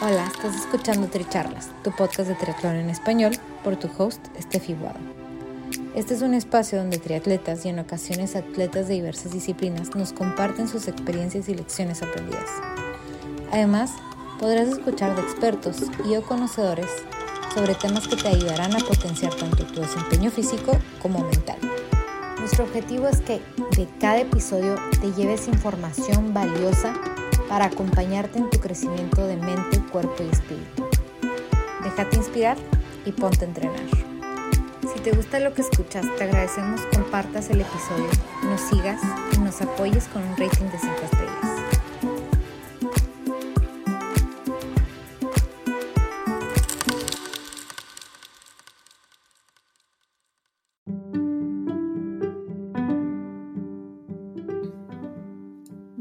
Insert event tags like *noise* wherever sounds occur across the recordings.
Hola, estás escuchando Tricharlas, tu podcast de triatlón en español, por tu host, Steffi Guado. Este es un espacio donde triatletas y en ocasiones atletas de diversas disciplinas nos comparten sus experiencias y lecciones aprendidas. Además, podrás escuchar de expertos y o conocedores sobre temas que te ayudarán a potenciar tanto tu desempeño físico como mental. Nuestro objetivo es que de cada episodio te lleves información valiosa para acompañarte en tu crecimiento de mente, cuerpo y espíritu. Déjate inspirar y ponte a entrenar. Si te gusta lo que escuchas, te agradecemos compartas el episodio, nos sigas y nos apoyes con un rating de 5 estrellas.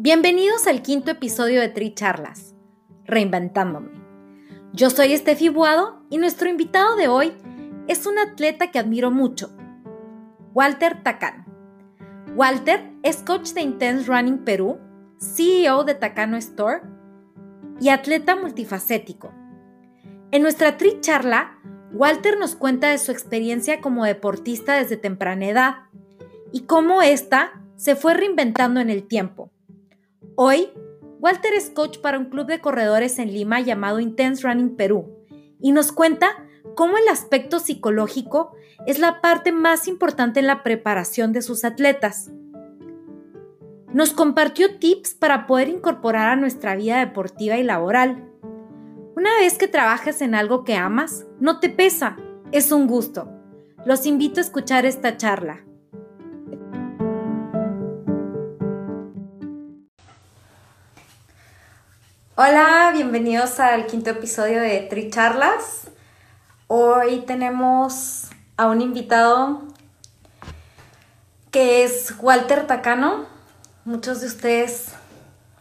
Bienvenidos al quinto episodio de Tri Charlas, Reinventándome. Yo soy Estefi Buado y nuestro invitado de hoy es un atleta que admiro mucho, Walter Takano. Walter es coach de Intense Running Perú, CEO de Takano Store y atleta multifacético. En nuestra Tri Charla, Walter nos cuenta de su experiencia como deportista desde temprana edad y cómo ésta se fue reinventando en el tiempo Hoy, Walter es coach para un club de corredores en Lima llamado Intense Running Perú y nos cuenta cómo el aspecto psicológico es la parte más importante en la preparación de sus atletas. Nos compartió tips para poder incorporar a nuestra vida deportiva y laboral. Una vez que trabajas en algo que amas, no te pesa, es un gusto. Los invito a escuchar esta charla. Hola, bienvenidos al quinto episodio de Tri Charlas. Hoy tenemos a un invitado que es Walter Tacano. Muchos de ustedes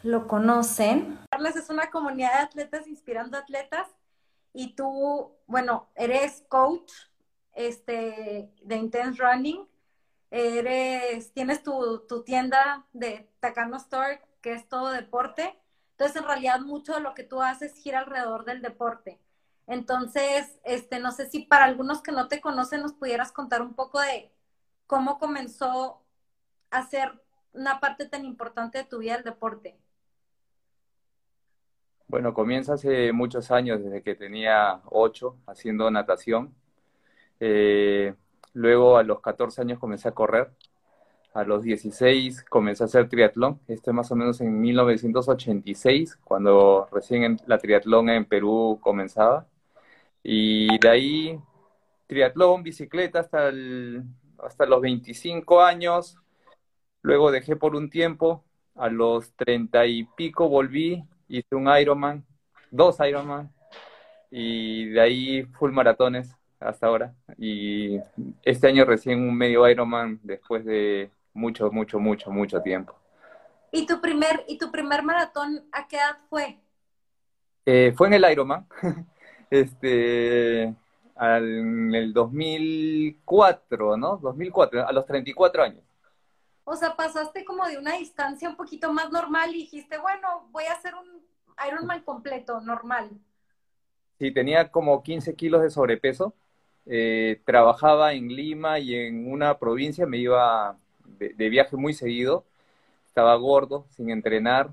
lo conocen. Charlas es una comunidad de atletas inspirando atletas y tú, bueno, eres coach este, de Intense Running. Eres, tienes tu, tu tienda de Tacano Store, que es todo deporte entonces, en realidad, mucho de lo que tú haces gira alrededor del deporte. Entonces, este, no sé si para algunos que no te conocen nos pudieras contar un poco de cómo comenzó a ser una parte tan importante de tu vida el deporte. Bueno, comienza hace muchos años, desde que tenía ocho, haciendo natación. Eh, luego, a los 14 años, comencé a correr a los 16 comencé a hacer triatlón. Esto es más o menos en 1986, cuando recién la triatlón en Perú comenzaba. Y de ahí triatlón, bicicleta hasta, hasta los 25 años. Luego dejé por un tiempo. A los 30 y pico volví, hice un Ironman, dos Ironman. Y de ahí full maratones hasta ahora. Y este año recién un medio Ironman después de mucho, mucho, mucho, mucho tiempo. ¿Y tu primer, y tu primer maratón a qué edad fue? Eh, fue en el Ironman, *laughs* este, en el 2004, ¿no? 2004, a los 34 años. O sea, pasaste como de una distancia un poquito más normal y dijiste, bueno, voy a hacer un Ironman completo, normal. Sí, tenía como 15 kilos de sobrepeso. Eh, trabajaba en Lima y en una provincia me iba de, viaje muy seguido, estaba gordo, sin entrenar,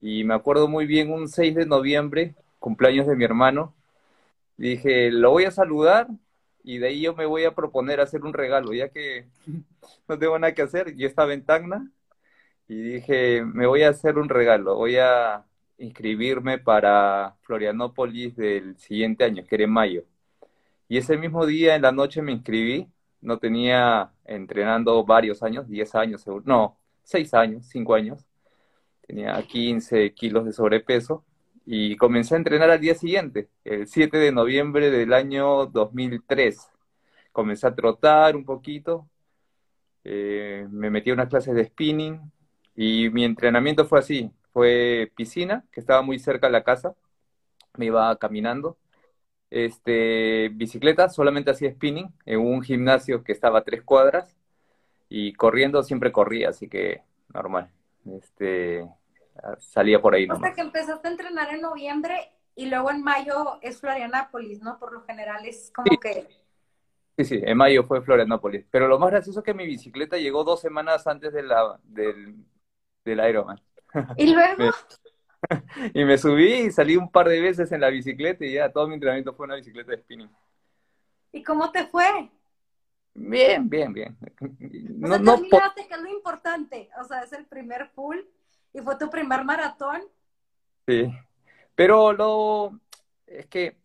y me acuerdo muy bien un 6 de noviembre, cumpleaños de mi hermano, dije, lo voy a saludar y de ahí yo me voy a proponer hacer un regalo, ya que *laughs* no tengo nada que hacer, yo estaba en Tacna y dije, me voy a hacer un regalo, voy a inscribirme para Florianópolis del siguiente año, que era en mayo. Y ese mismo día en la noche me inscribí. No tenía entrenando varios años, 10 años, no, 6 años, 5 años. Tenía 15 kilos de sobrepeso y comencé a entrenar al día siguiente, el 7 de noviembre del año 2003. Comencé a trotar un poquito, eh, me metí a unas clases de spinning y mi entrenamiento fue así, fue piscina, que estaba muy cerca de la casa, me iba caminando, este, bicicleta, solamente hacía spinning en un gimnasio que estaba a tres cuadras y corriendo siempre corría, así que normal. Este, salía por ahí. O sea que empezaste a entrenar en noviembre y luego en mayo es Florianápolis, ¿no? Por lo general es como que... Sí, sí, en mayo fue Florianópolis. Pero lo más gracioso es que mi bicicleta llegó dos semanas antes de la, del, del Ironman. ¿Y luego? *laughs* *laughs* y me subí y salí un par de veces en la bicicleta y ya todo mi entrenamiento fue una bicicleta de spinning. ¿Y cómo te fue? Bien, bien, bien. No, o sea, no, que es lo importante. O sea, es el primer full y fue tu primer maratón. Sí, pero lo es que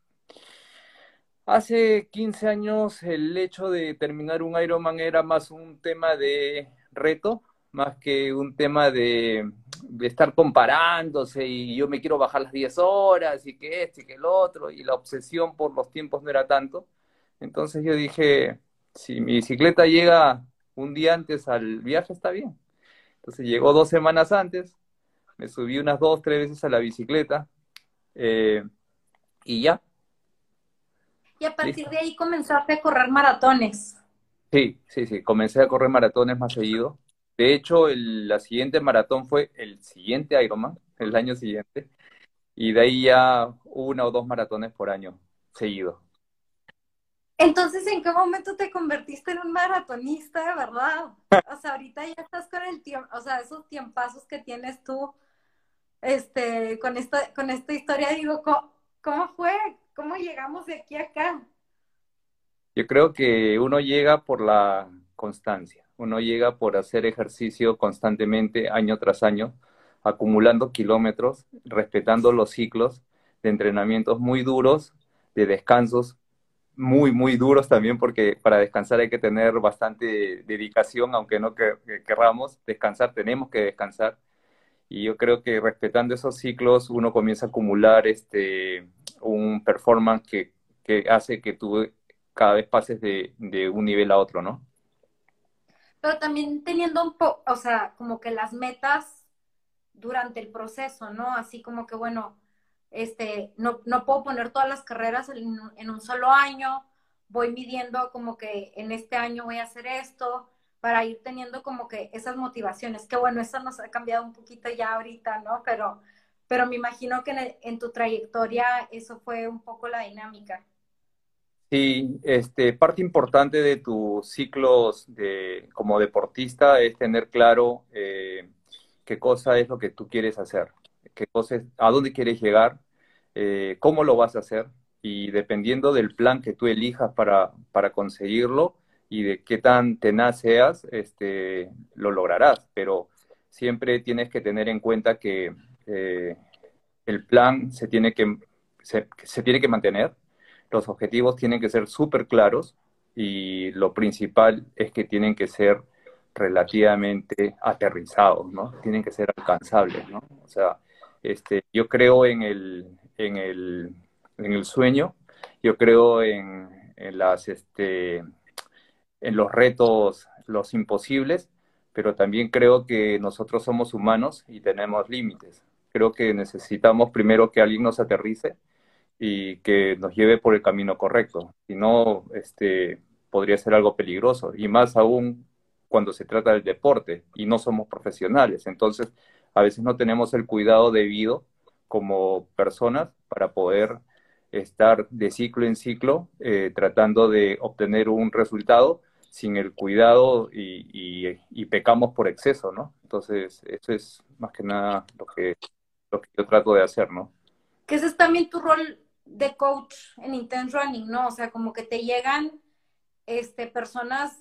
hace 15 años el hecho de terminar un Ironman era más un tema de reto, más que un tema de, estar comparándose y yo me quiero bajar las 10 horas y que este y que el otro y la obsesión por los tiempos no era tanto. Entonces yo dije, si mi bicicleta llega un día antes al viaje está bien. Entonces llegó dos semanas antes, me subí unas dos, tres veces a la bicicleta, eh, y ya. Y a partir de ahí comenzaste a correr maratones. Sí, sí, sí, comencé a correr maratones más seguido. De hecho, el, la siguiente maratón fue el siguiente Ironman, el año siguiente, y de ahí ya una o dos maratones por año seguido. Entonces, ¿en qué momento te convertiste en un maratonista de verdad? O sea, ahorita ya estás con el tiempo, o sea, esos tiempazos que tienes tú este, con esta, con esta historia, digo, ¿cómo, fue? ¿Cómo llegamos de aquí a acá? Yo creo que uno llega por la constancia, uno llega por hacer ejercicio constantemente, año tras año, acumulando kilómetros, respetando los ciclos de entrenamientos muy duros, de descansos muy, muy duros también, porque para descansar hay que tener bastante dedicación, aunque no querramos descansar, tenemos que descansar y yo creo que respetando esos ciclos uno comienza a acumular este, un performance que, que hace que tú cada vez pases de, de, un nivel a otro, ¿no? Pero también teniendo un poco, o sea, como que las metas durante el proceso, ¿no? Así como que, bueno, este, no, no puedo poner todas las carreras en, un solo año, voy midiendo como que en este año voy a hacer esto, para ir teniendo como que esas motivaciones. Que bueno, eso nos ha cambiado un poquito ya ahorita, ¿no? Pero, pero me imagino que en, tu trayectoria eso fue un poco la dinámica. Sí, este, parte importante de tus ciclos de, como deportista es tener claro eh, qué cosa es lo que tú quieres hacer, qué cosa a dónde quieres llegar, eh, cómo lo vas a hacer y dependiendo del plan que tú elijas para, para conseguirlo, y de qué tan tenaz seas, este, lo lograrás, pero siempre tienes que tener en cuenta que eh, el plan se tiene que, se, tiene que mantener, los objetivos tienen que ser súper claros y lo principal es que tienen que ser relativamente aterrizados, ¿no? Tienen que ser alcanzables, ¿no? O sea, este, yo creo en el, en el, en el sueño, yo creo en, en las, este, en los retos, los imposibles, pero también creo que nosotros somos humanos y tenemos límites. Creo que necesitamos primero que alguien nos aterrice y que nos lleve por el camino correcto. Si no, este, podría ser algo peligroso. Y más aún cuando se trata del deporte y no somos profesionales. Entonces, a veces no tenemos el cuidado debido como personas para poder estar de ciclo en ciclo eh, tratando de obtener un resultado sin el cuidado y, y, pecamos por exceso, ¿no? Entonces, eso es más que nada lo que, lo que yo trato de hacer, ¿no? Que es también tu rol de coach en Intense Running, ¿no? O sea, como que te llegan este, personas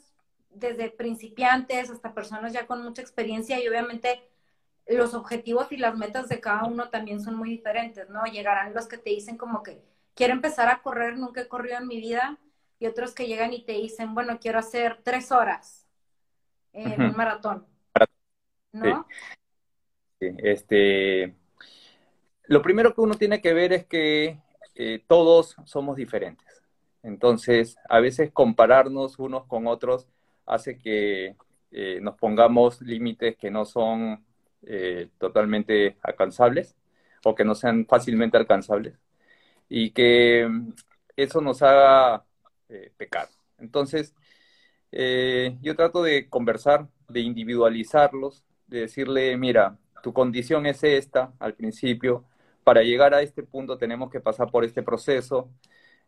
desde principiantes hasta personas ya con mucha experiencia y obviamente los objetivos y las metas de cada uno también son muy diferentes, ¿no? Llegarán los que te dicen como que quiero empezar a correr, nunca he corrido en mi vida, y otros que llegan y te dicen, bueno, quiero hacer tres horas en un maratón. ¿No? Sí. Este, lo primero que uno tiene que ver es que eh, todos somos diferentes. Entonces, a veces compararnos unos con otros hace que eh, nos pongamos límites que no son eh, totalmente alcanzables o que no sean fácilmente alcanzables y que mm, eso nos haga pecar. Entonces, yo trato de conversar, de individualizarlos, de decirle, mira, tu condición es esta al principio, para llegar a este punto tenemos que pasar por este proceso.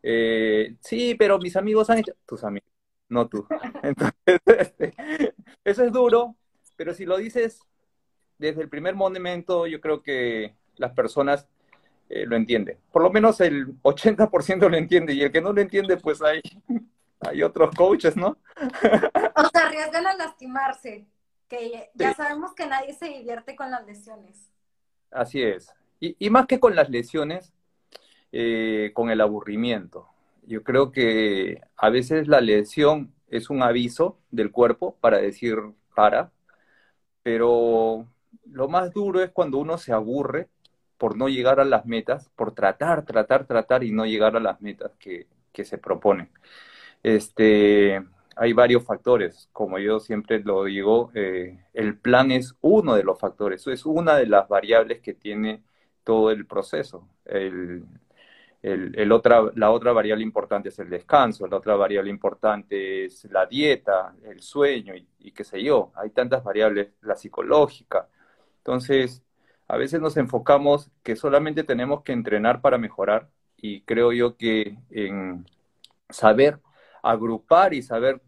Eh, sí, pero mis amigos han hecho, tus amigos, no tú. *laughs* Entonces, este, eso es duro, pero si lo dices desde el primer momento, yo creo que las personas eh, lo entienden. Por lo menos el 80% lo entiende y el que no lo entiende, pues hay, *laughs* hay otros coaches, ¿no? *laughs* O sea, arriesgan a lastimarse, que ya sabemos que nadie se divierte con las lesiones. Así es. Y, más que con las lesiones, eh, con el aburrimiento. Yo creo que a veces la lesión es un aviso del cuerpo para decir para, pero lo más duro es cuando uno se aburre por no llegar a las metas, por tratar, tratar, tratar y no llegar a las metas que, se proponen. Este, hay varios factores, como yo siempre lo digo, eh, el plan es uno de los factores, es una de las variables que tiene todo el proceso. El, el, otra, la otra variable importante es el descanso, la otra variable importante es la dieta, el sueño y, qué sé yo. Hay tantas variables, la psicológica. Entonces, a veces nos enfocamos que solamente tenemos que entrenar para mejorar y creo yo que en saber agrupar y saber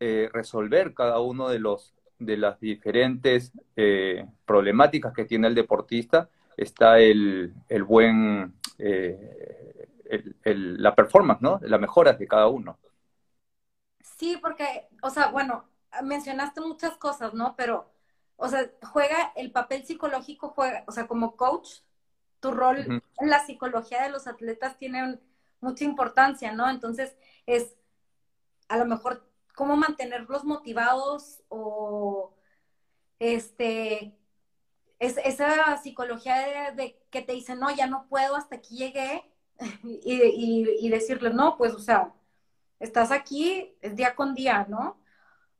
eh, resolver cada uno de los de las diferentes eh, problemáticas que tiene el deportista está el, el buen, eh, el, la performance, ¿no? Las mejoras de cada uno. Sí, porque, o sea, bueno, mencionaste muchas cosas, ¿no? Pero, o sea, juega el papel psicológico, juega, o sea, como coach, tu rol en la psicología de los atletas tiene mucha importancia, ¿no? Entonces, es a lo mejor cómo mantenerlos motivados o este es esa psicología de, que te dice, no, ya no puedo, hasta aquí llegué, *laughs* y, decirle, no, pues, o sea, estás aquí, día con día, ¿no?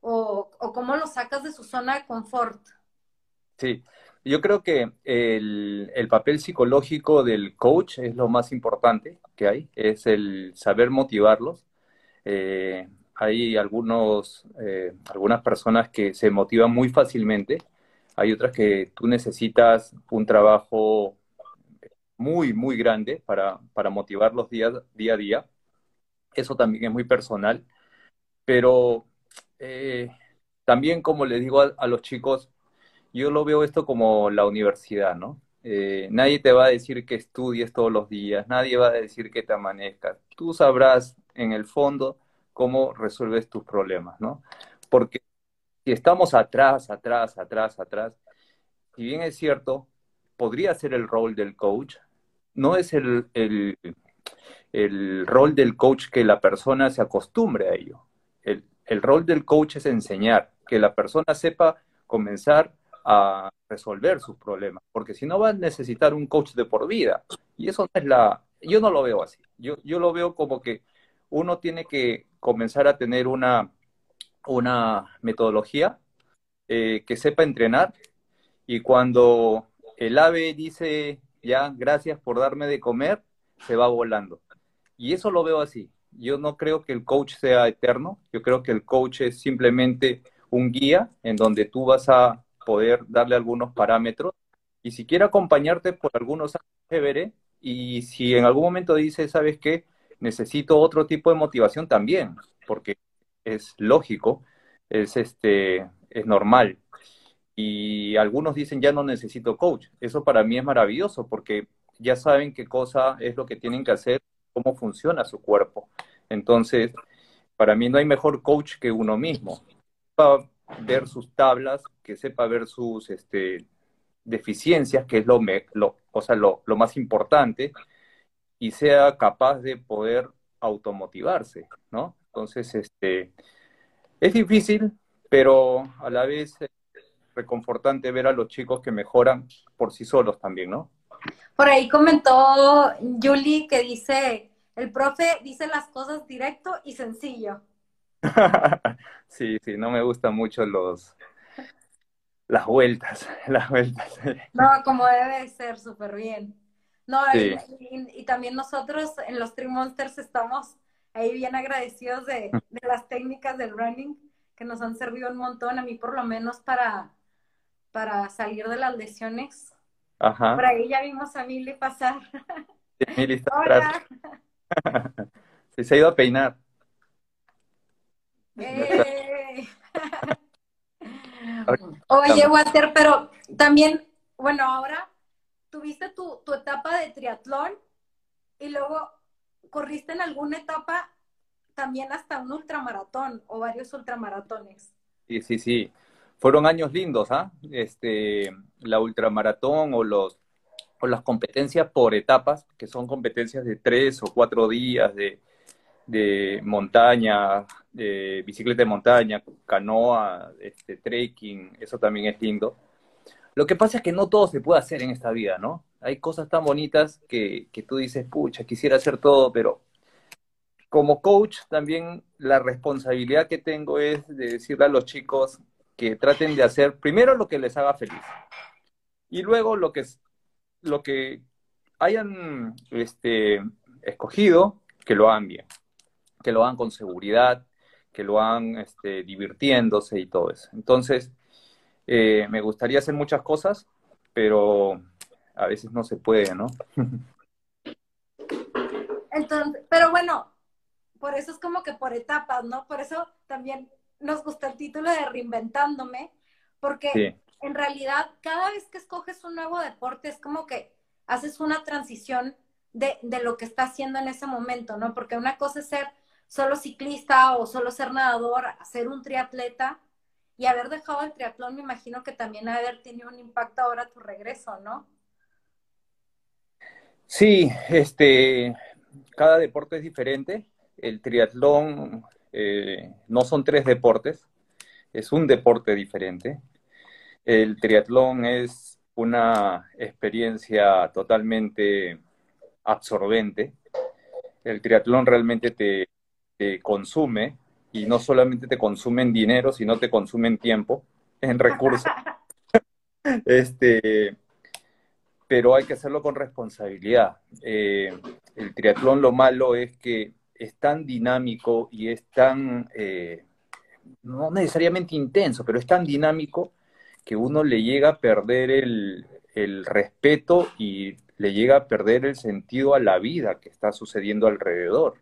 O, o cómo lo sacas de su zona de confort. Sí, yo creo que el, papel psicológico del coach es lo más importante que hay, es el saber motivarlos. Eh, hay algunos, eh, algunas personas que se motivan muy fácilmente hay otras que tú necesitas un trabajo muy, muy grande para, para motivarlos día, día a día. Eso también es muy personal. Pero eh, también, como les digo a, los chicos, yo lo veo esto como la universidad, ¿no? Eh, nadie te va a decir que estudies todos los días, nadie va a decir que te amanezcas. Tú sabrás en el fondo cómo resuelves tus problemas, ¿no? Porque si estamos atrás, atrás, atrás, atrás, si bien es cierto, podría ser el rol del coach, no es el, el, rol del coach que la persona se acostumbre a ello. El, el rol del coach es enseñar, que la persona sepa comenzar a resolver sus problemas, porque si no va a necesitar un coach de por vida. Y eso no es la, yo no lo veo así. Yo, yo lo veo como que uno tiene que comenzar a tener una una metodología eh, que sepa entrenar y cuando el ave dice ya gracias por darme de comer, se va volando. Y eso lo veo así. Yo no creo que el coach sea eterno, yo creo que el coach es simplemente un guía en donde tú vas a poder darle algunos parámetros y si quiere acompañarte por algunos años, chévere, y si en algún momento dice, ¿sabes qué? Necesito otro tipo de motivación también, porque es lógico, es, este, es normal. Y algunos dicen, ya no necesito coach. Eso para mí es maravilloso porque ya saben qué cosa es lo que tienen que hacer, cómo funciona su cuerpo. Entonces, para mí no hay mejor coach que uno mismo. Sepa ver sus tablas, que sepa ver sus este, deficiencias, que es lo, lo, o sea, lo, lo más importante, y sea capaz de poder automotivarse, ¿no? Entonces, este, es difícil, pero a la vez es reconfortante ver a los chicos que mejoran por sí solos también, ¿no? Por ahí comentó Julie que dice, el profe dice las cosas directo y sencillo. *laughs* sí, sí, no me gustan mucho los las vueltas, *laughs* las vueltas. No, como debe ser, súper bien. No, y, y, también nosotros en los Three Monsters estamos ahí bien agradecidos de, las técnicas del running que nos han servido un montón, a mí por lo menos para, para salir de las lesiones. Ajá. Por ahí ya vimos a Mili pasar. Mili está *laughs* atrás. *laughs* sí, se ha ido a peinar. Eh. *laughs* Oye, Walter, pero también, bueno, ahora tuviste tu, tu etapa de triatlón y luego corriste en alguna etapa también hasta un ultramaratón o varios ultramaratones. Sí, sí, sí. Fueron años lindos, ¿ah? Este, la ultramaratón o los o las competencias por etapas, que son competencias de tres o cuatro días de, de montaña, de bicicleta de montaña, canoa, este, trekking, eso también es lindo. Lo que pasa es que no todo se puede hacer en esta vida, ¿no? Hay cosas tan bonitas que, que tú dices, pucha, quisiera hacer todo, pero como coach también la responsabilidad que tengo es de decirle a los chicos que traten de hacer primero lo que les haga feliz y luego lo que lo que hayan este, escogido que lo hagan bien, que lo hagan con seguridad, que lo hagan este, divirtiéndose y todo eso. Entonces, eh, me gustaría hacer muchas cosas, pero a veces no se puede, ¿no? Entonces, pero bueno, por eso es como que por etapas, ¿no? Por eso también nos gusta el título de Reinventándome, porque en realidad cada vez que escoges un nuevo deporte es como que haces una transición de, de, lo que está haciendo en ese momento, ¿no? Porque una cosa es ser solo ciclista o solo ser nadador, ser un triatleta y haber dejado el triatlón, me imagino que también haber tenido un impacto ahora tu regreso, ¿no? Sí, este, cada deporte es diferente el triatlón eh, no son tres deportes, es un deporte diferente. El triatlón es una experiencia totalmente absorbente. El triatlón realmente te, consume y no solamente te consume en dinero, sino te consume en tiempo, en recursos. *laughs* este, pero hay que hacerlo con responsabilidad. Eh, el triatlón lo malo es que es tan dinámico y es tan, eh, no necesariamente intenso, pero es tan dinámico que uno le llega a perder el, respeto y le llega a perder el sentido a la vida que está sucediendo alrededor.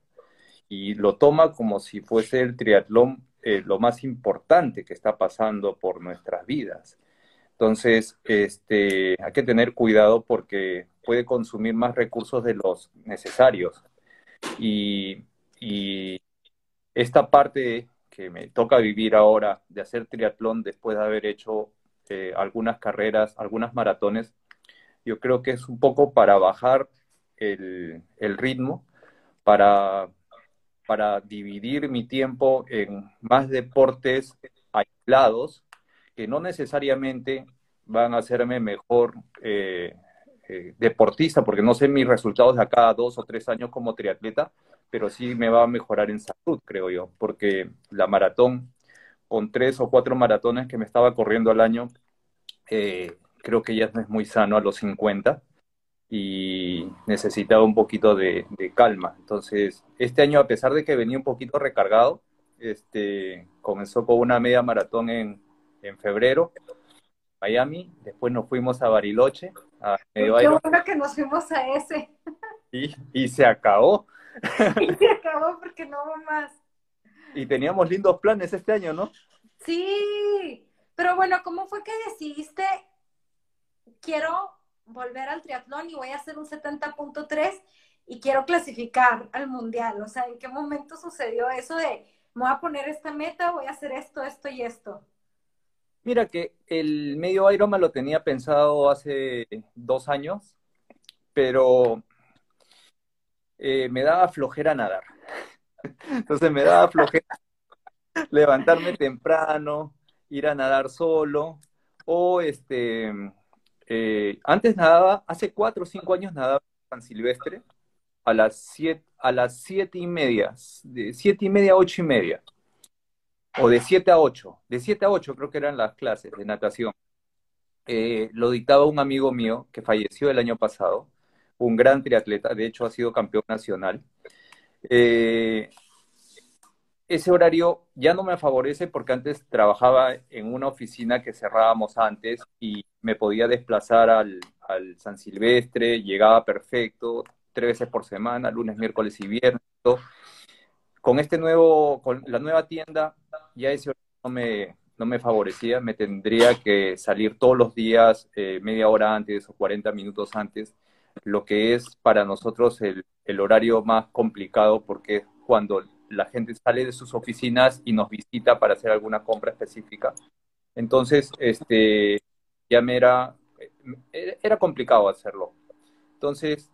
Y lo toma como si fuese el triatlón eh, lo más importante que está pasando por nuestras vidas. Entonces, este, hay que tener cuidado porque puede consumir más recursos de los necesarios. Y y esta parte que me toca vivir ahora de hacer triatlón después de haber hecho eh, algunas carreras, algunas maratones, yo creo que es un poco para bajar el, ritmo, para, para dividir mi tiempo en más deportes aislados no necesariamente van a hacerme mejor eh, eh, deportista, porque no sé mis resultados de acá dos o tres años como triatleta, pero sí me va a mejorar en salud, creo yo, porque la maratón, con tres o cuatro maratones que me estaba corriendo al año, eh, creo que ya no es muy sano a los 50 y necesitaba un poquito de, calma. Entonces, este año, a pesar de que venía un poquito recargado, este, comenzó con una media maratón en, en febrero, Miami, después nos fuimos a Bariloche. A medio Qué bueno que nos fuimos a ese. Y, y se acabó. *laughs* y se acabó porque no hubo más. Y teníamos lindos planes este año, ¿no? Sí, pero bueno, ¿cómo fue que decidiste, quiero volver al triatlón y voy a hacer un 70.3 y quiero clasificar al mundial? O sea, ¿en qué momento sucedió eso de, me voy a poner esta meta, voy a hacer esto, esto y esto? Mira que el medio Ironman lo tenía pensado hace dos años, pero eh, me daba flojera nadar. *laughs* Entonces me daba flojera levantarme temprano, ir a nadar solo, o este, eh, antes nadaba, hace cuatro o cinco años nadaba en San Silvestre a las siete, a las siete y media, de siete y media a ocho y media, o de siete a ocho, de siete a ocho creo que eran las clases de natación. Eh, lo dictaba un amigo mío que falleció el año pasado, un gran triatleta, de hecho ha sido campeón nacional. Eh, ese horario ya no me favorece porque antes trabajaba en una oficina que cerrábamos antes y me podía desplazar al, San Silvestre, llegaba perfecto, tres veces por semana, lunes, miércoles y viernes. Con este nuevo, con la nueva tienda, ya ese no me, no me favorecía, me tendría que salir todos los días eh, media hora antes o 40 minutos antes, lo que es para nosotros el, el horario más complicado porque es cuando la gente sale de sus oficinas y nos visita para hacer alguna compra específica. Entonces, este, ya me era, era complicado hacerlo. Entonces,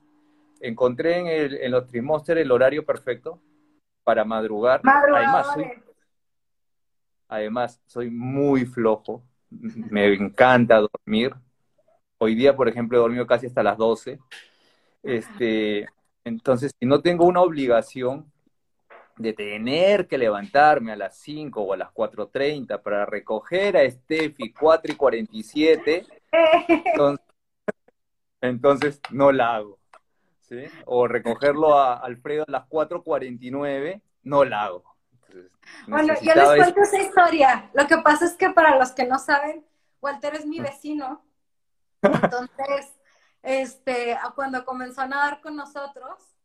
encontré en, el, en los Trimonster el horario perfecto para madrugar. Además soy, además, soy muy flojo. Me encanta dormir. Hoy día, por ejemplo, he dormido casi hasta las 12. Este, entonces, si no tengo una obligación, de tener que levantarme a las 5 o a las 4.30 para recoger a Steffi 4 y 47, entonces, entonces no la hago. O recogerlo a Alfredo a las 4.49, no la hago. Bueno, yo les cuento esa historia. Lo que pasa es que para los que no saben, Walter es mi vecino. Entonces, este, cuando comenzó a nadar con nosotros,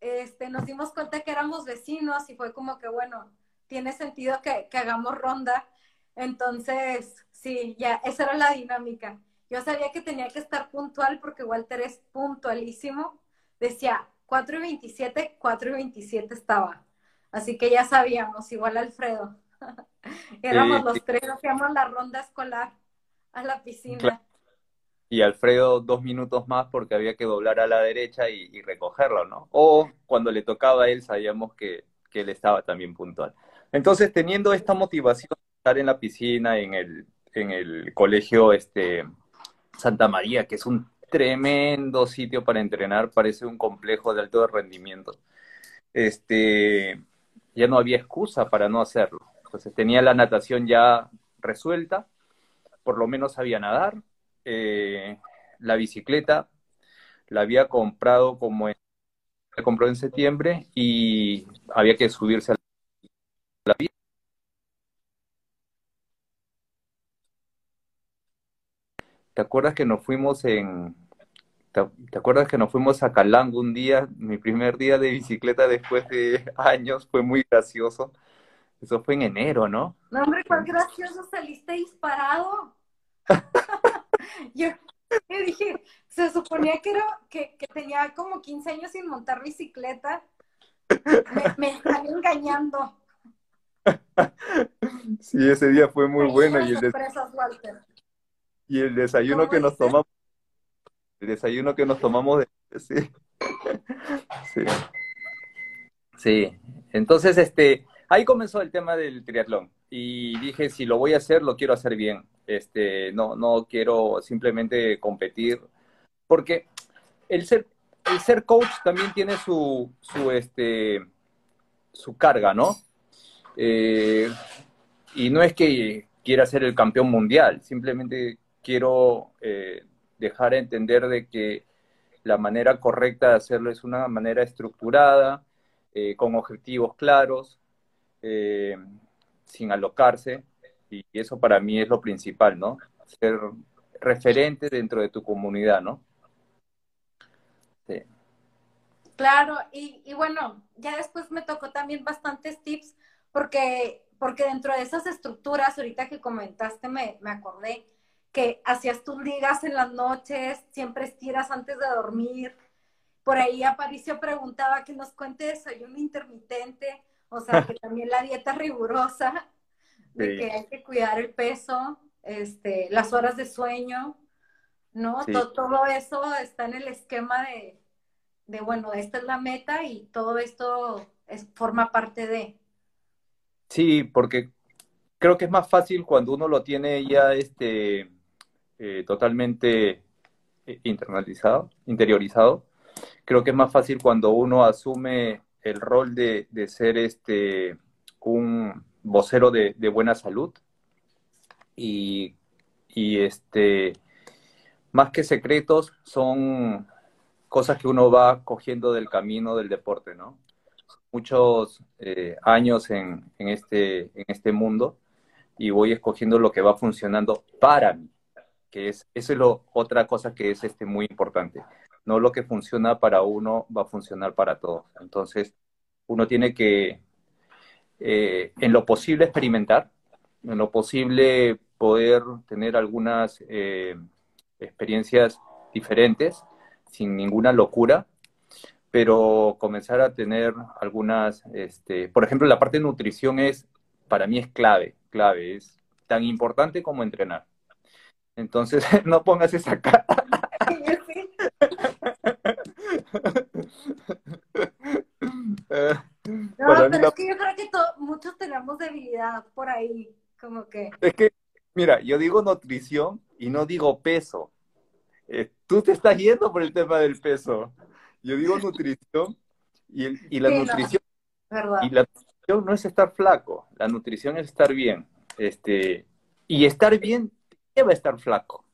este, nos dimos cuenta que éramos vecinos y fue como que, bueno, tiene sentido que, hagamos ronda. Entonces, sí, ya, esa era la dinámica. Yo sabía que tenía que estar puntual porque Walter es puntualísimo. Decía 4 y 27, 4 y 27 estaba. Así que ya sabíamos, igual Alfredo. *laughs* Éramos los tres, hacíamos la ronda escolar a la piscina y Alfredo dos minutos más porque había que doblar a la derecha y, recogerlo, ¿no? O cuando le tocaba a él sabíamos que, él estaba también puntual. Entonces, teniendo esta motivación de estar en la piscina, en el, en el colegio este, Santa María, que es un tremendo sitio para entrenar, parece un complejo de alto rendimiento, este, ya no había excusa para no hacerlo. Entonces tenía la natación ya resuelta, por lo menos sabía nadar, eh, la bicicleta, la había comprado como en, la compró en septiembre y había que subirse a la. ¿Te acuerdas que nos fuimos en, te, acuerdas que nos fuimos a Calango un día, mi primer día de bicicleta después de *laughs* años, fue muy gracioso. Eso fue en enero, ¿no? No, hombre, cuán gracioso saliste disparado. *laughs* yo, dije, se suponía que, era, que, tenía como 15 años sin montar bicicleta. Me, están engañando. *laughs* Sí, ese día fue muy bueno. Y el, y el desayuno que nos tomamos. El desayuno que nos tomamos de... *laughs* Sí. sí. Entonces, este, ahí comenzó el tema del triatlón. Y dije, si lo voy a hacer, lo quiero hacer bien. Este, no, no quiero simplemente competir, porque el ser, el ser coach también tiene su, su, este, su carga, ¿no? Eh, y no es que quiera ser el campeón mundial, simplemente quiero eh, dejar a entender de que la manera correcta de hacerlo es una manera estructurada, eh, con objetivos claros, sin alocarse, y eso para mí es lo principal, ¿no? Ser referente dentro de tu comunidad, ¿no? Sí. Claro, y, y bueno, ya después me tocó también bastantes tips, porque, porque dentro de esas estructuras, ahorita que comentaste, me, me acordé que hacías tus ligas en las noches, siempre estiras antes de dormir. Por ahí Aparicio preguntaba que nos cuente desayuno intermitente, o sea, que *laughs* también la dieta rigurosa de que hay que cuidar el peso, este, las horas de sueño, ¿no? Todo, eso está en el esquema de, de, bueno, esta es la meta y todo esto es, forma parte de. Sí, porque creo que es más fácil cuando uno lo tiene ya este, eh, totalmente eh, internalizado, interiorizado. Creo que es más fácil cuando uno asume el rol de, de ser este, un, vocero de, buena salud y, este, más que secretos, son cosas que uno va cogiendo del camino del deporte, ¿no? Muchos eh, años en, este, en este mundo y voy escogiendo lo que va funcionando para mí, que es, eso es lo, otra cosa que es este, muy importante. No lo que funciona para uno va a funcionar para todos. Entonces, uno tiene que, eh, en lo posible, experimentar, en lo posible poder tener algunas eh, experiencias diferentes, sin ninguna locura, pero comenzar a tener algunas, este, por ejemplo, la parte de nutrición es, para mí es clave, clave, es tan importante como entrenar. Entonces, *laughs* no pongas esa cara. no, pero es que yo creo que muchos tenemos debilidad por ahí, como que... Es que, mira, yo digo nutrición y no digo peso. Eh, tú te estás yendo por el tema del peso. Yo digo nutrición y, la nutrición... y la nutrición no es estar flaco, la nutrición es estar bien. Este, y estar bien lleva a estar flaco.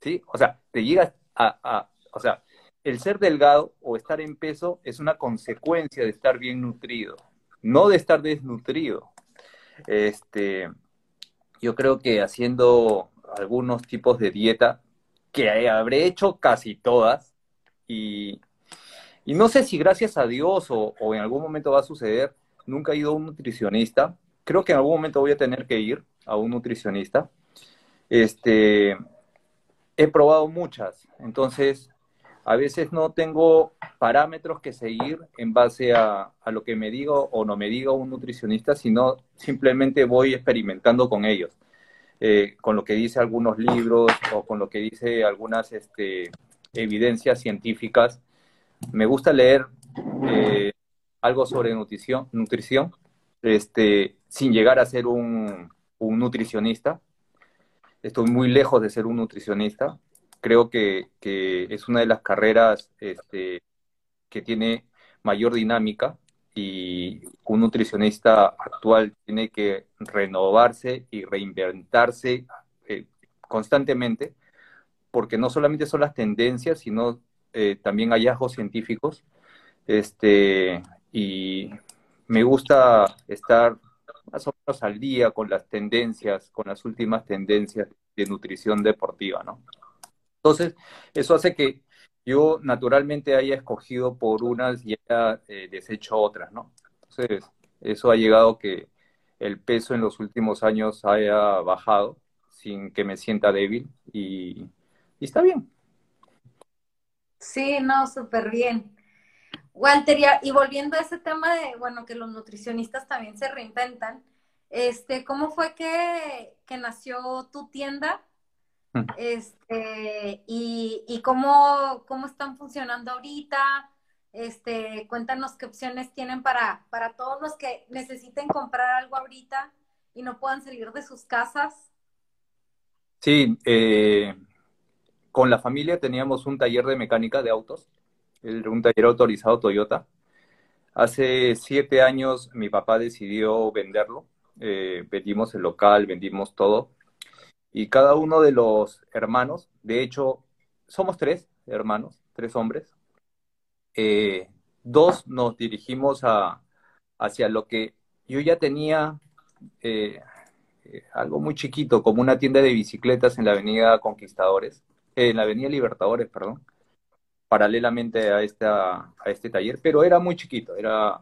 ¿Sí? O sea, te llegas a, o sea, el ser delgado o estar en peso es una consecuencia de estar bien nutrido, no de estar desnutrido. Este, yo creo que haciendo algunos tipos de dieta, que habré hecho casi todas, y, no sé si gracias a Dios o, o, en algún momento va a suceder, nunca he ido a un nutricionista. Creo que en algún momento voy a tener que ir a un nutricionista. Este, he probado muchas, entonces a veces no tengo parámetros que seguir en base a, lo que me diga o no me diga un nutricionista, sino simplemente voy experimentando con ellos, eh, con lo que dice algunos libros o con lo que dice algunas este, evidencias científicas. Me gusta leer eh, algo sobre nutrición, nutrición este, sin llegar a ser un, un nutricionista. Estoy muy lejos de ser un nutricionista, creo que, es una de las carreras este, que tiene mayor dinámica y un nutricionista actual tiene que renovarse y reinventarse eh, constantemente, porque no solamente son las tendencias, sino eh, también hallazgos científicos. Este, y me gusta estar más o menos al día con las tendencias, con las últimas tendencias de nutrición deportiva, ¿no? Entonces, eso hace que yo naturalmente haya escogido por unas y haya eh, deshecho otras, ¿no? Entonces, eso ha llegado que el peso en los últimos años haya bajado sin que me sienta débil y, está bien. Sí, no, súper bien. Walter, y volviendo a ese tema de, bueno, que los nutricionistas también se reinventan, este, ¿cómo fue que, que nació tu tienda? Este, y, cómo, cómo están funcionando ahorita. Este, cuéntanos qué opciones tienen para, para todos los que necesiten comprar algo ahorita y no puedan salir de sus casas. Sí, eh, con la familia teníamos un taller de mecánica de autos, un taller autorizado Toyota. Hace siete años mi papá decidió venderlo. Eh, vendimos el local, vendimos todo y cada uno de los hermanos, de hecho, somos tres hermanos, tres hombres, eh, dos nos dirigimos a, hacia lo que yo ya tenía eh, algo muy chiquito, como una tienda de bicicletas en la Avenida Conquistadores, en la Avenida Libertadores, perdón, paralelamente a, esta, a este taller, pero era muy chiquito, era,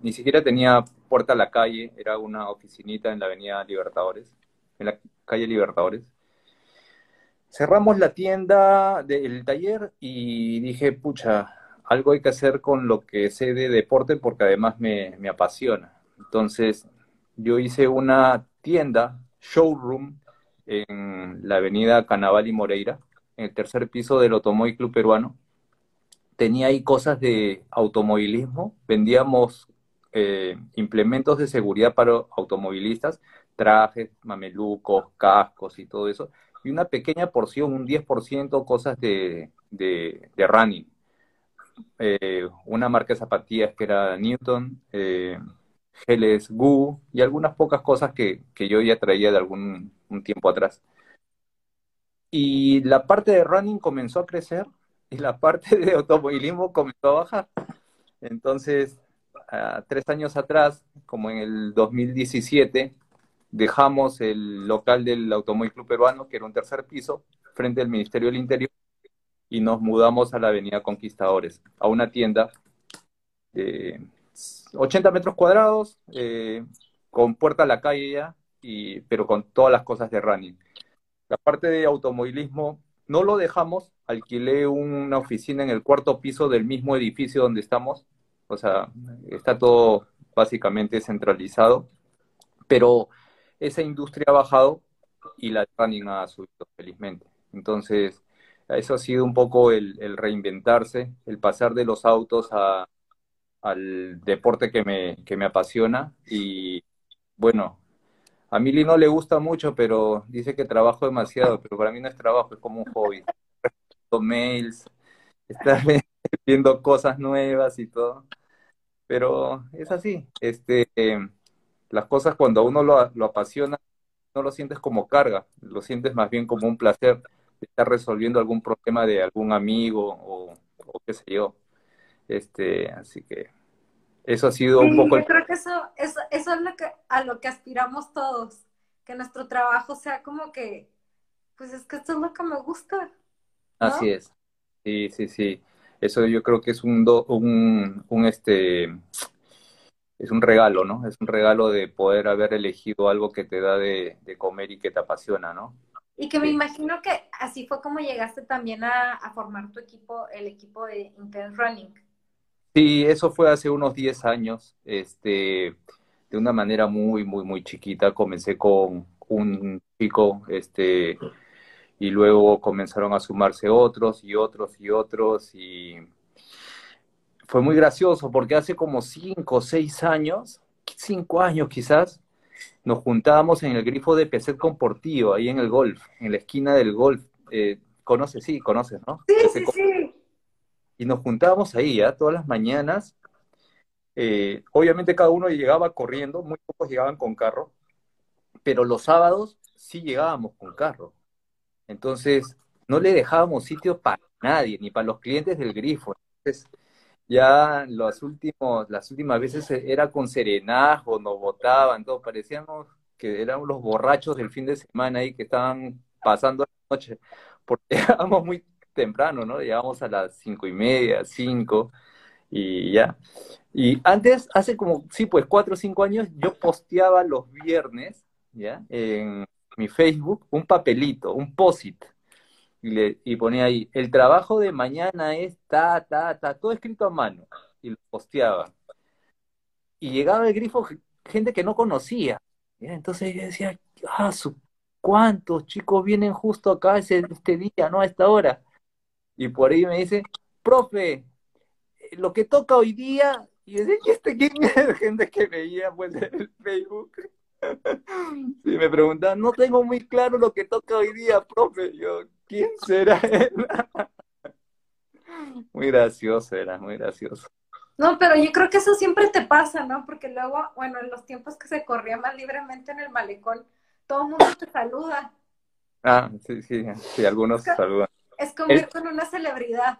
ni siquiera tenía puerta a la calle, era una oficinita en la Avenida Libertadores en la calle Libertadores. Cerramos la tienda del taller y dije, pucha, algo hay que hacer con lo que sé de deporte porque además me, apasiona. Entonces, yo hice una tienda, showroom, en la avenida Canaval y Moreira, en el tercer piso del Automóvil Club Peruano. Tenía ahí cosas de automovilismo, vendíamos eh, implementos de seguridad para automovilistas, trajes, mamelucos, cascos y todo eso, y una pequeña porción, un 10%, cosas de, running. Eh, una marca de zapatillas que era Newton, eh, geles Goo y algunas pocas cosas que, yo ya traía de algún tiempo atrás. Y la parte de running comenzó a crecer y la parte de automovilismo comenzó a bajar. Entonces, tres años atrás, como en el 2017, dejamos el local del Automóvil Club Peruano, que era un tercer piso, frente al Ministerio del Interior, y nos mudamos a la Avenida Conquistadores, a una tienda de 80 metros cuadrados, eh, con puerta a la calle y, pero con todas las cosas de running. La parte de automovilismo no lo dejamos, alquilé una oficina en el cuarto piso del mismo edificio donde estamos, o sea, está todo básicamente centralizado, pero esa industria ha bajado y la running ha subido felizmente. Entonces, eso ha sido un poco el, reinventarse, el pasar de los autos al deporte que me, que me apasiona y bueno, a Mili no le gusta mucho, pero dice que trabajo demasiado, pero para mí no es trabajo, es como un hobby. mails, estar *laughs* viendo cosas nuevas y todo. Pero es así, este, las cosas cuando uno lo, lo apasiona, no lo sientes como carga, lo sientes más bien como un placer de estar resolviendo algún problema de algún amigo o, qué sé yo. Este, así que eso ha sido un poco... Yo creo que eso, eso, eso es lo que, a lo que aspiramos todos, que nuestro trabajo sea como que, pues es que esto es lo que me gusta. Así es. Sí, sí, sí. Eso yo creo que es un, un, un, este, es un regalo, ¿no? Es un regalo de poder haber elegido algo que te da de, comer y que te apasiona, ¿no? Y que me imagino que así fue como llegaste también a, a formar tu equipo, el equipo de Intense Running. Sí, eso fue hace unos 10 años, este, de una manera muy, muy, muy chiquita. Comencé con un chico, este, y luego comenzaron a sumarse otros y otros y otros, y fue muy gracioso porque hace como 5 o 6 años, 5 años quizás, nos juntábamos en el grifo de Peset Comportivo, ahí en el golf, en la esquina del golf. Eh, conoces, sí, conoces, ¿no? Sí, sí, sí y nos juntábamos ahí, ya, todas las mañanas. Eh, obviamente cada uno llegaba corriendo, muy pocos llegaban con carro, pero los sábados sí llegábamos con carro. Entonces, no le dejábamos sitio para nadie, ni para los clientes del grifo. Entonces, ya los últimos, las últimas veces era con serenajo, nos botaban, todo, parecíamos que éramos los borrachos del fin de semana ahí que estaban pasando la noche, porque *laughs* éramos muy temprano, ¿no? Llegamos a las cinco y media, cinco, y ya. Y antes, hace como, sí, pues cuatro o cinco años, yo posteaba los viernes, ¿ya? En mi Facebook, un papelito, un posit, y, le, y ponía ahí, el trabajo de mañana es ta, ta, ta, todo escrito a mano, y lo posteaba. Y llegaba el grifo gente que no conocía. Entonces yo decía, ah, ¿cuántos chicos vienen justo acá ese, este día, no? A esta hora y por ahí me dice, profe, lo que toca hoy día, y yo decía, este quién es? *laughs* Gente que veía pues en el Facebook. *laughs* Y me preguntaban, no tengo muy claro lo que toca hoy día, profe. Yo, ¿quién será él? *laughs* muy gracioso era, muy gracioso. No, pero yo creo que eso siempre te pasa, ¿no? Porque luego, bueno, en los tiempos que se corría más libremente en el malecón, todo el mundo te saluda. Ah, sí, sí, sí, algunos saludan. Es convertir con una celebridad.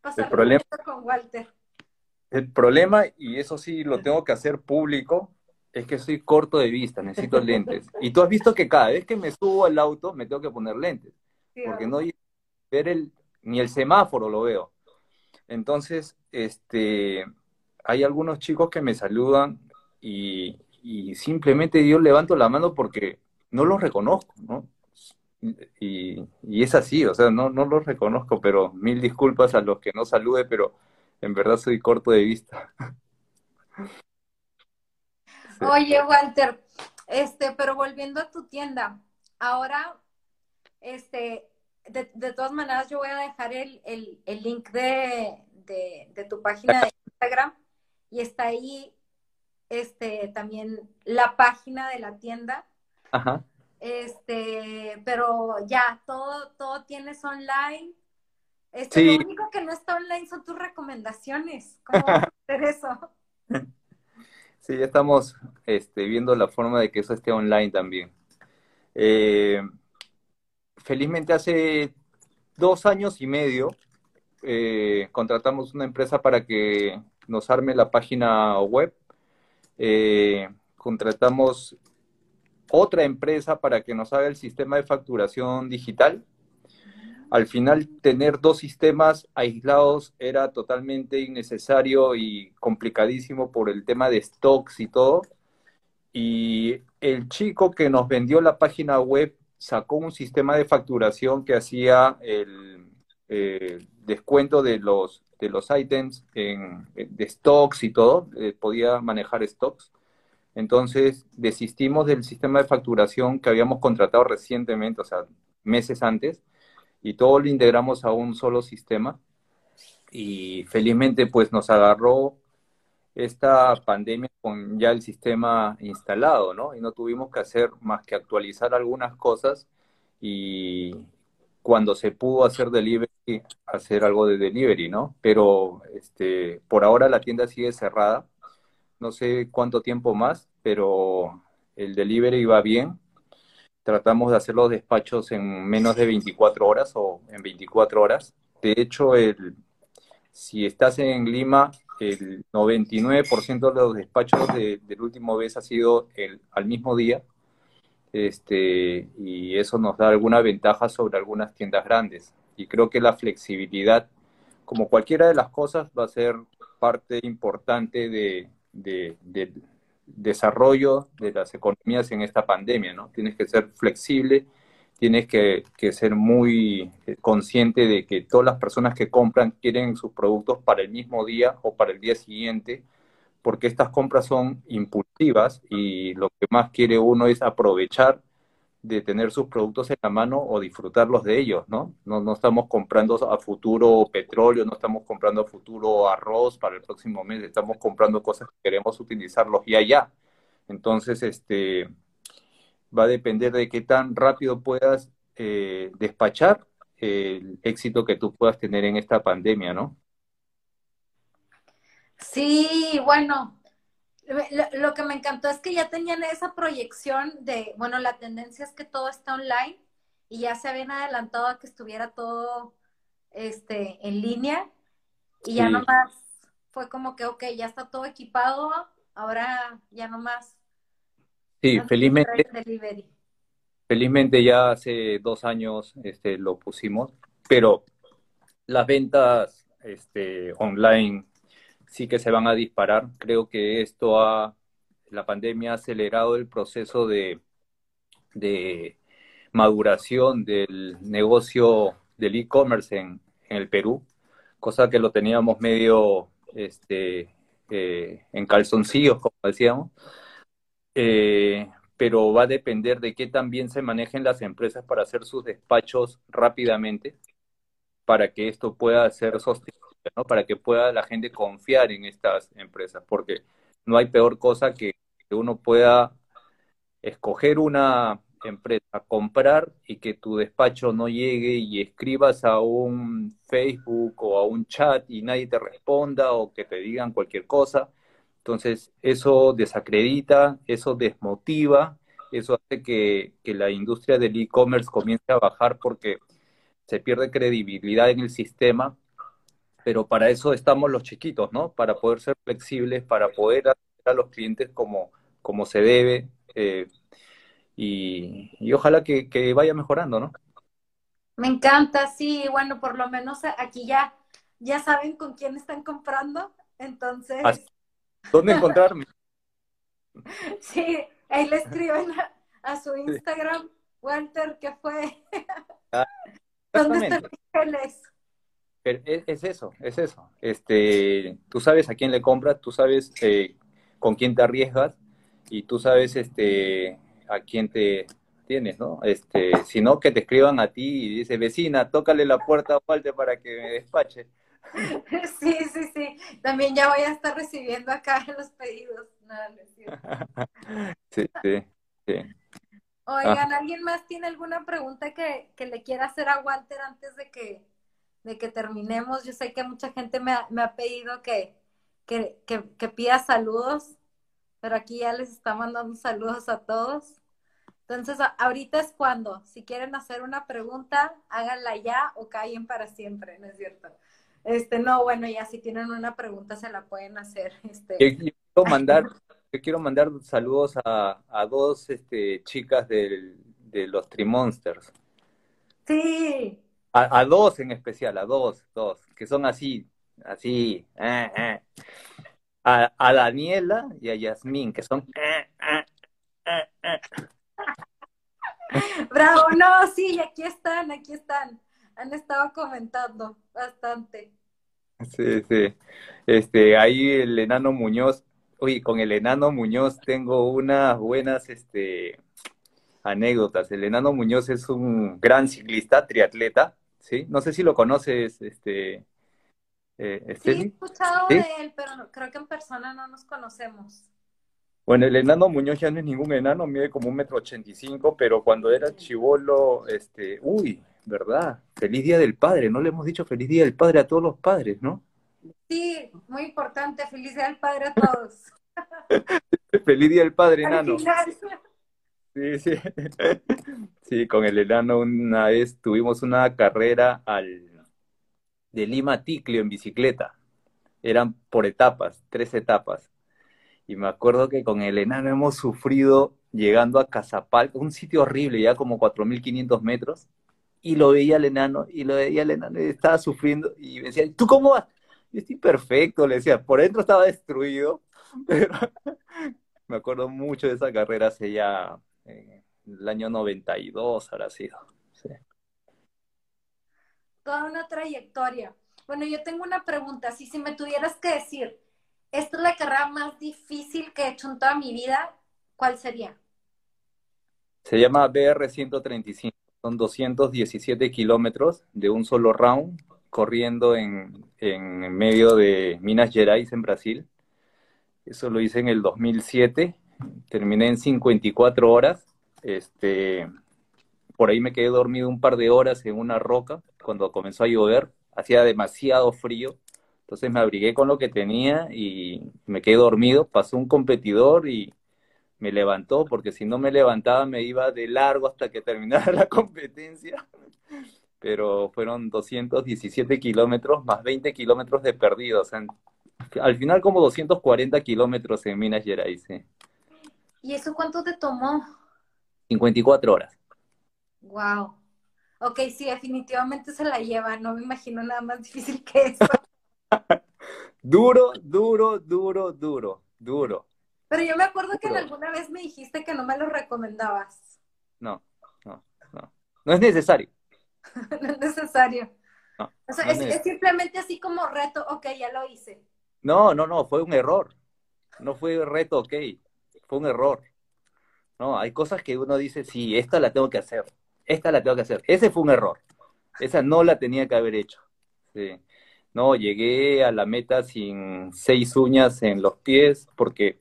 Pasar el problema, con Walter. El problema, y eso sí lo tengo que hacer público, es que soy corto de vista, necesito *laughs* lentes. Y tú has visto que cada vez que me subo al auto me tengo que poner lentes. porque no ver el, ni el semáforo lo veo. Entonces, este, hay algunos chicos que me saludan y, y simplemente yo levanto la mano porque no los reconozco, ¿no? Y, es así, o sea, no, no lo reconozco, pero mil disculpas a los que no salude, pero en verdad soy corto de vista. *laughs* Oye, Walter, este, pero volviendo a tu tienda, ahora, este, de, de todas maneras, yo voy a dejar el, el, el link de, de, de, tu página de Instagram y está ahí, este, también la página de la tienda. Ajá. Este, pero ya, todo, todo tienes online. Este, Lo único que no está online son tus recomendaciones. ¿Cómo hacer eso? *laughs* *laughs* Sí, ya estamos este, viendo la forma de que eso esté online también. Eh, felizmente hace dos años y medio eh, contratamos una empresa para que nos arme la página web. Eh, contratamos otra empresa para que nos haga el sistema de facturación digital. Al final, tener dos sistemas aislados era totalmente innecesario y complicadísimo por el tema de stocks y todo. Y el chico que nos vendió la página web sacó un sistema de facturación que hacía el, eh, descuento de los, de los ítems en, de stocks y todo, eh, podía manejar stocks. Entonces desistimos del sistema de facturación que habíamos contratado recientemente, o sea, meses antes, y todo lo integramos a un solo sistema. Y felizmente pues nos agarró esta pandemia con ya el sistema instalado, ¿no? Y no tuvimos que hacer más que actualizar algunas cosas y cuando se pudo hacer delivery, hacer algo de delivery, ¿no? Pero este, por ahora la tienda sigue cerrada. No sé cuánto tiempo más, pero el delivery va bien. Tratamos de hacer los despachos en menos de 24 horas o en 24 horas. De hecho, el, si estás en Lima, el 99% de los despachos del último vez ha sido el, al mismo día, este, y eso nos da alguna ventaja sobre algunas tiendas grandes. Y creo que la flexibilidad, como cualquiera de las cosas, va a ser parte importante de, del desarrollo de las economías en esta pandemia, ¿no? Tienes que ser flexible tienes que, ser muy consciente de que todas las personas que compran quieren sus productos para el mismo día o para el día siguiente, porque estas compras son impulsivas y lo que más quiere uno es aprovechar de tener sus productos en la mano o disfrutarlos de ellos, ¿no? No, no estamos comprando a futuro petróleo, no estamos comprando a futuro arroz para el próximo mes, estamos comprando cosas que queremos utilizarlos ya ya. Entonces, este, va a depender de qué tan rápido puedas eh, despachar el éxito que tú puedas tener en esta pandemia, ¿no? Sí, bueno, lo, que me encantó es que ya tenían esa proyección de, bueno, la tendencia es que todo está online y ya se habían adelantado a que estuviera todo este, en línea y ya nomás fue como que, ok, ya está todo equipado, ahora ya nomás Sí, felizmente, felizmente ya hace dos años este, lo pusimos, pero las ventas este, online sí que se van a disparar. Creo que esto ha, la pandemia ha acelerado el proceso de, de maduración del negocio del e-commerce en, el Perú, cosa que lo teníamos medio este, eh, en calzoncillos, como decíamos. Eh, pero va a depender de qué también se manejen las empresas para hacer sus despachos rápidamente, para que esto pueda ser sostenible, ¿no? para que pueda la gente confiar en estas empresas, porque no hay peor cosa que, que uno pueda escoger una empresa, comprar y que tu despacho no llegue y escribas a un Facebook o a un chat y nadie te responda o que te digan cualquier cosa entonces, eso desacredita, eso desmotiva, eso hace que, la industria del e-commerce comience a bajar porque se pierde credibilidad en el sistema, pero para eso estamos los chiquitos, ¿no? Para poder ser flexibles, para poder atender a los clientes como, como se debe, eh, y, ojalá que, vaya mejorando, ¿no? Me encanta, sí, bueno, por lo menos aquí ya, ya saben con quién están comprando, entonces... ¿Dónde encontrarme? *laughs* Sí, ahí le escriben a, su Instagram, Walter, ¿qué fue? Ah, *laughs* ¿Dónde está es, es, eso, es eso. Este, tú sabes a quién le compras, tú sabes eh, con quién te arriesgas y tú sabes este, a quién te tienes, ¿no? Este, si no, que te escriban a ti y dice, vecina, tócale la puerta a Walter para que me despache. *laughs* Sí, sí, sí. También ya voy a estar recibiendo acá *laughs* los pedidos. *laughs* sí, sí, sí. Oigan, ah. ¿alguien más tiene alguna pregunta que, le quiera hacer a Walter antes de que, de que terminemos? Yo sé que mucha gente me ha, me ha pedido que, que, que, pida saludos, pero aquí ya les está mandando saludos a todos. Entonces, ahorita es cuando, si quieren hacer una pregunta, háganla ya o callen para siempre, ¿no es cierto? Este, no, bueno, ya si tienen una pregunta se la pueden hacer. Este. Quiero mandar yo quiero mandar saludos a, dos este, chicas de los Trimonsters. Sí. A, dos en especial, a dos, dos, que son así, así. Eh, eh. A, a, Daniela y a Yasmín, que son... Eh, *laughs* Bravo, no, sí, aquí están, aquí están. Han estado comentando bastante. Sí, sí. Este, ahí el enano Muñoz, oye, con el enano Muñoz tengo unas buenas, este, anécdotas. El enano Muñoz es un gran ciclista, triatleta, ¿sí? No sé si lo conoces, este, eh, Sí, he escuchado de él, pero creo que en persona no nos conocemos. Bueno, el enano Muñoz ya no es ningún enano, mide como un metro ochenta y cinco, pero cuando era chivolo, este, uy, ¿verdad? Feliz Día del Padre, no le hemos dicho feliz Día del Padre a todos los padres, ¿no? Sí, muy importante, feliz Día del Padre a todos. *laughs* feliz Día del Padre, *laughs* enano. Sí, sí. *laughs* Sí, con el enano una vez tuvimos una carrera al de Lima a Ticlio en bicicleta. Eran por etapas, tres etapas. Y me acuerdo que con el enano hemos sufrido llegando a Cazapal, un sitio horrible, ya como 4.500 metros, y lo veía el enano, y lo veía el enano, y estaba sufriendo, y me decía, ¿tú cómo vas? Yo estoy perfecto, le decía, por dentro estaba destruido, *laughs* pero me acuerdo mucho de esa carrera hace ya eh, el año 92 habrá sido. Toda una trayectoria. Bueno, yo tengo una pregunta. Si, si me tuvieras que decir, esta es la carrera más difícil que he hecho en toda mi vida, ¿cuál sería? Se llama BR 135. Son 217 kilómetros de un solo round corriendo en, en medio de Minas Gerais en Brasil. Eso lo hice en el 2007. Terminé en 54 horas este, por ahí me quedé dormido un par de horas en una roca cuando comenzó a llover. Hacía demasiado frío. Entonces me abrigué con lo que tenía y me quedé dormido. Pasó un competidor y me levantó, porque si no me levantaba me iba de largo hasta que terminara *laughs* la competencia. Pero fueron 217 kilómetros más 20 kilómetros de perdido. al final como 240 kilómetros en Minas Gerais. ¿Y eso cuánto te tomó? 54 horas. Wow. Ok, sí, definitivamente se la lleva. No me imagino nada más difícil que eso. *laughs* duro, duro, duro, duro, duro. Pero yo me acuerdo que alguna vez me dijiste que no me lo recomendabas. No, no, no. No es necesario. *laughs* no es necesario. o sea, es, simplemente así como reto, ok, ya lo hice. No, no, no, fue un error. No fue reto, ok. Fue un error. ¿no? Hay cosas que uno dice, sí, esta la tengo que hacer, esta la tengo que hacer. Ese fue un error. Esa no la tenía que haber hecho. No, llegué a la meta sin seis uñas en los pies porque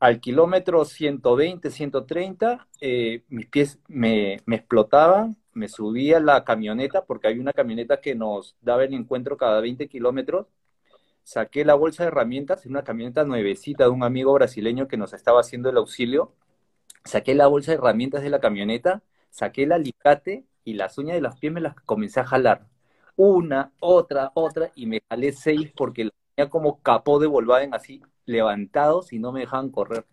al kilómetro 120, 130, eh, mis pies me, me explotaban, me subía la camioneta porque hay una camioneta que nos daba el encuentro cada 20 kilómetros saqué la bolsa de herramientas en una camioneta nuevecita de un amigo brasileño que nos estaba haciendo el auxilio saqué la bolsa de herramientas de la camioneta, saqué el alicate y las uñas de los pies me las comencé a jalar. Una, otra, otra, y me jalé seis porque la tenía como capó de Volkswagen así, levantados y no me dejaban correr.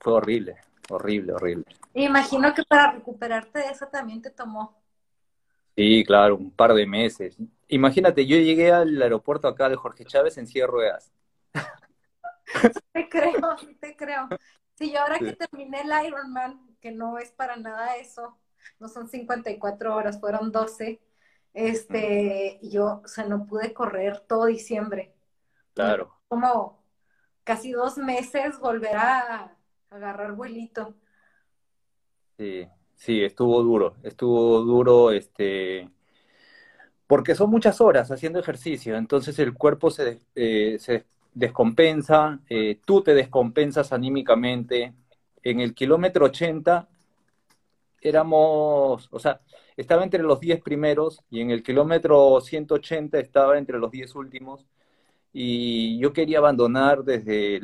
fue horrible, horrible, horrible. Imagino que para recuperarte de eso también te tomó. Sí, claro, un par de meses. Imagínate, yo llegué al aeropuerto acá de Jorge Chávez en silla de ruedas. *laughs* te creo, te creo. Sí, yo ahora que terminé el Ironman, que no es para nada eso, no son 54 horas, fueron 12, este, yo, o sea, no pude correr todo diciembre. Claro. Como casi dos meses volver a agarrar vuelito. Sí, sí, estuvo duro, estuvo duro, este, porque son muchas horas haciendo ejercicio, entonces el cuerpo se, eh, se descompensa, eh, tú te descompensas anímicamente. En el kilómetro 80 éramos, o sea, estaba entre los 10 primeros y en el kilómetro 180 estaba entre los 10 últimos y yo quería abandonar desde,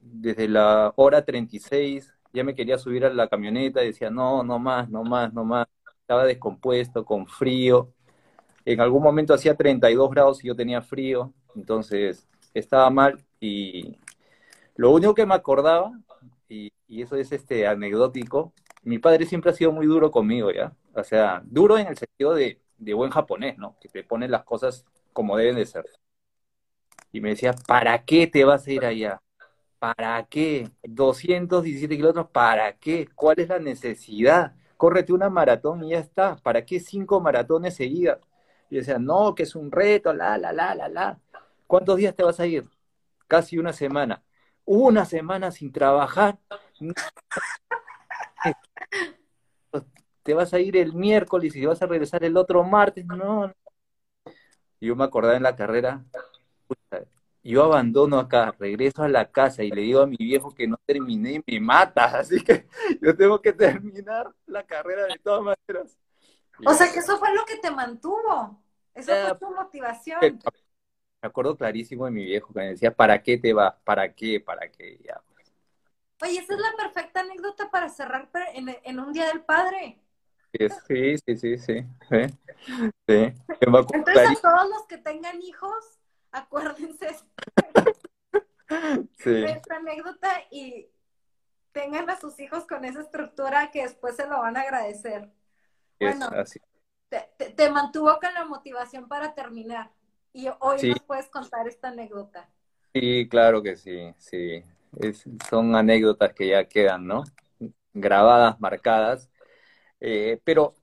desde la hora 36, ya me quería subir a la camioneta y decía, no, no más, no más, no más. Estaba descompuesto, con frío. En algún momento hacía 32 grados y yo tenía frío, entonces estaba mal y Lo único que me acordaba, y, eso es este anecdótico, mi padre siempre ha sido muy duro conmigo, ¿ya? O sea, duro en el sentido de, buen japonés, ¿no? Que te pone las cosas como deben de ser. Y me decía, ¿para qué te vas a ir allá? ¿Para qué? 217 kilómetros, ¿para qué? ¿Cuál es la necesidad? Córrete una maratón y ya está. ¿Para qué cinco maratones seguidas? Y decía, no, que es un reto, la, la, la, la, la. ¿Cuántos días te vas a ir? Casi una semana. Una semana sin trabajar. *laughs* te vas a ir el miércoles y vas a regresar el otro martes. No, yo me acordaba en la carrera, yo abandono acá, regreso a la casa y le digo a mi viejo que no terminé y me mata, *laughs* así que yo tengo que terminar la carrera de todas maneras. O sea que eso fue lo que te mantuvo, eso fue tu motivación. Me acuerdo clarísimo de mi viejo que me decía, ¿para qué te vas? ¿Para qué? ¿Para qué? Ya. Oye, esa es la perfecta anécdota para cerrar en, un Día del Padre. Sí, sí, sí, sí. sí. Entonces a todos los que tengan hijos, acuérdense de esta anécdota y tengan a sus hijos con esa estructura que después se lo van a agradecer. Bueno, Te, mantuvo con la motivación para terminar y hoy nos puedes contar esta anécdota. Sí, claro que sí, sí. son anécdotas que ya quedan, ¿no? Grabadas, marcadas. Eh, pero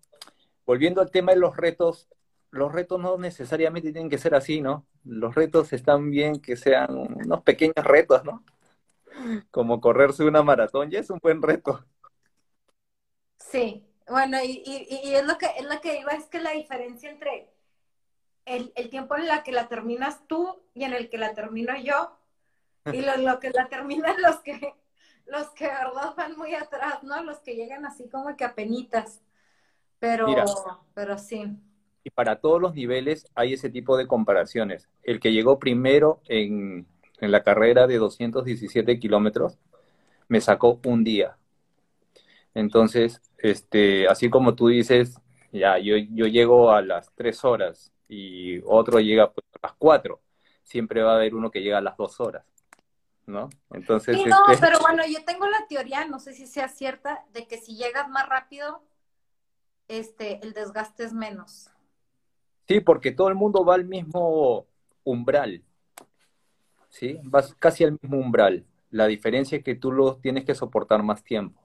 volviendo al tema de los retos, los retos no necesariamente tienen que ser así, ¿no? Los retos están bien que sean unos pequeños retos, ¿no? Como correrse una maratón ya es un buen reto. Sí, bueno, y, es lo que es lo que iba, es que la diferencia entre el, tiempo en la que la terminas tú y en el que la termino yo, y lo, que la terminan los que, los que verdad van muy atrás, ¿no? Los que llegan así como que a penitas. Pero, pero sí y para todos los niveles hay ese tipo de comparaciones. El que llegó primero en, la carrera de 217 kilómetros me sacó un día. Entonces, este, así como tú dices, ya, yo, yo llego a las tres horas y otro llega pues, a las cuatro. Siempre va a haber uno que llega a las dos horas. ¿No? Entonces. Sí, no, este pero *laughs* bueno, yo tengo la teoría, no sé si sea cierta, de que si llegas más rápido, este, el desgaste es menos. Sí, porque todo el mundo va al mismo umbral. ¿Sí? Vas casi al mismo umbral. La diferencia es que tú lo tienes que soportar más tiempo.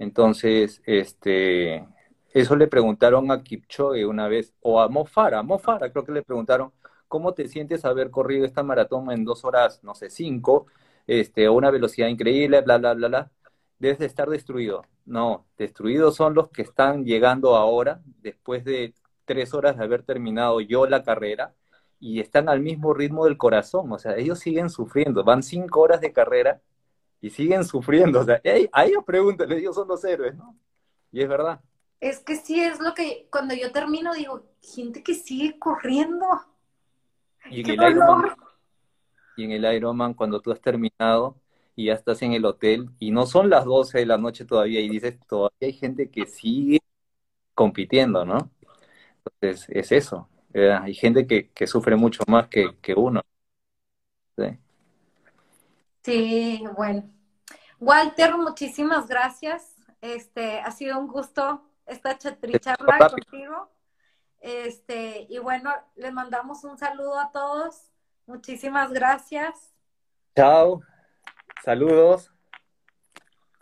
Entonces, este, eso le preguntaron a Kipchoge una vez, o a Mofara, Mofara creo que le preguntaron, ¿cómo te sientes haber corrido esta maratón en dos horas, no sé, cinco, este, a una velocidad increíble, bla, bla, bla, bla? Debes de estar destruido. No, destruidos son los que están llegando ahora, después de tres horas de haber terminado yo la carrera y están al mismo ritmo del corazón, o sea, ellos siguen sufriendo, van cinco horas de carrera y siguen sufriendo, o sea, a ellos pregúntale, ellos son los héroes, ¿no? Y es verdad. Es que sí, es lo que cuando yo termino digo, gente que sigue corriendo. Y en, el Ironman, y en el Ironman, cuando tú has terminado y ya estás en el hotel y no son las 12 de la noche todavía y dices, todavía hay gente que sigue compitiendo, ¿no? Entonces, es eso. Eh, hay gente que, sufre mucho más que, uno. Sí. Bueno. Walter, muchísimas gracias. Este, ha sido un gusto esta charla contigo. Este, y bueno, les mandamos un saludo a todos. Muchísimas gracias. Chao. Saludos.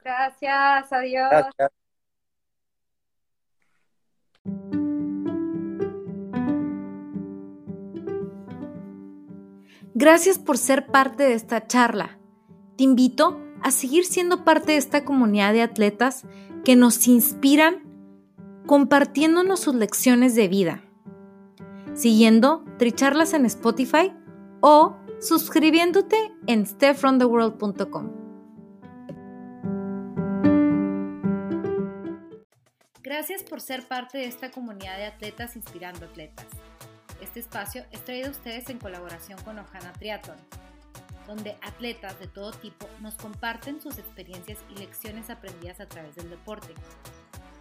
Gracias, adiós. Gracias por ser parte de esta charla. Te invito a seguir siendo parte de esta comunidad de atletas que nos inspiran compartiéndonos sus lecciones de vida, siguiendo Tricharlas en Spotify o suscribiéndote en stepfromtheworld.com. Gracias por ser parte de esta comunidad de atletas inspirando atletas. Este espacio es traído a ustedes en colaboración con Ojana Triathlon, donde atletas de todo tipo nos comparten sus experiencias y lecciones aprendidas a través del deporte.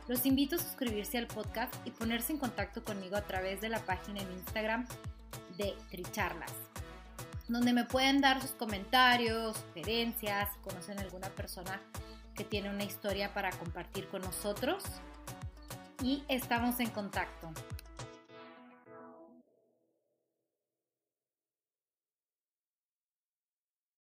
Los invito a suscribirse al podcast y ponerse en contacto conmigo a través de la página en Instagram de Tricharlas. donde me pueden dar sus comentarios, sugerencias, si conocen alguna persona que tiene una historia para compartir con nosotros. Y estamos en contacto.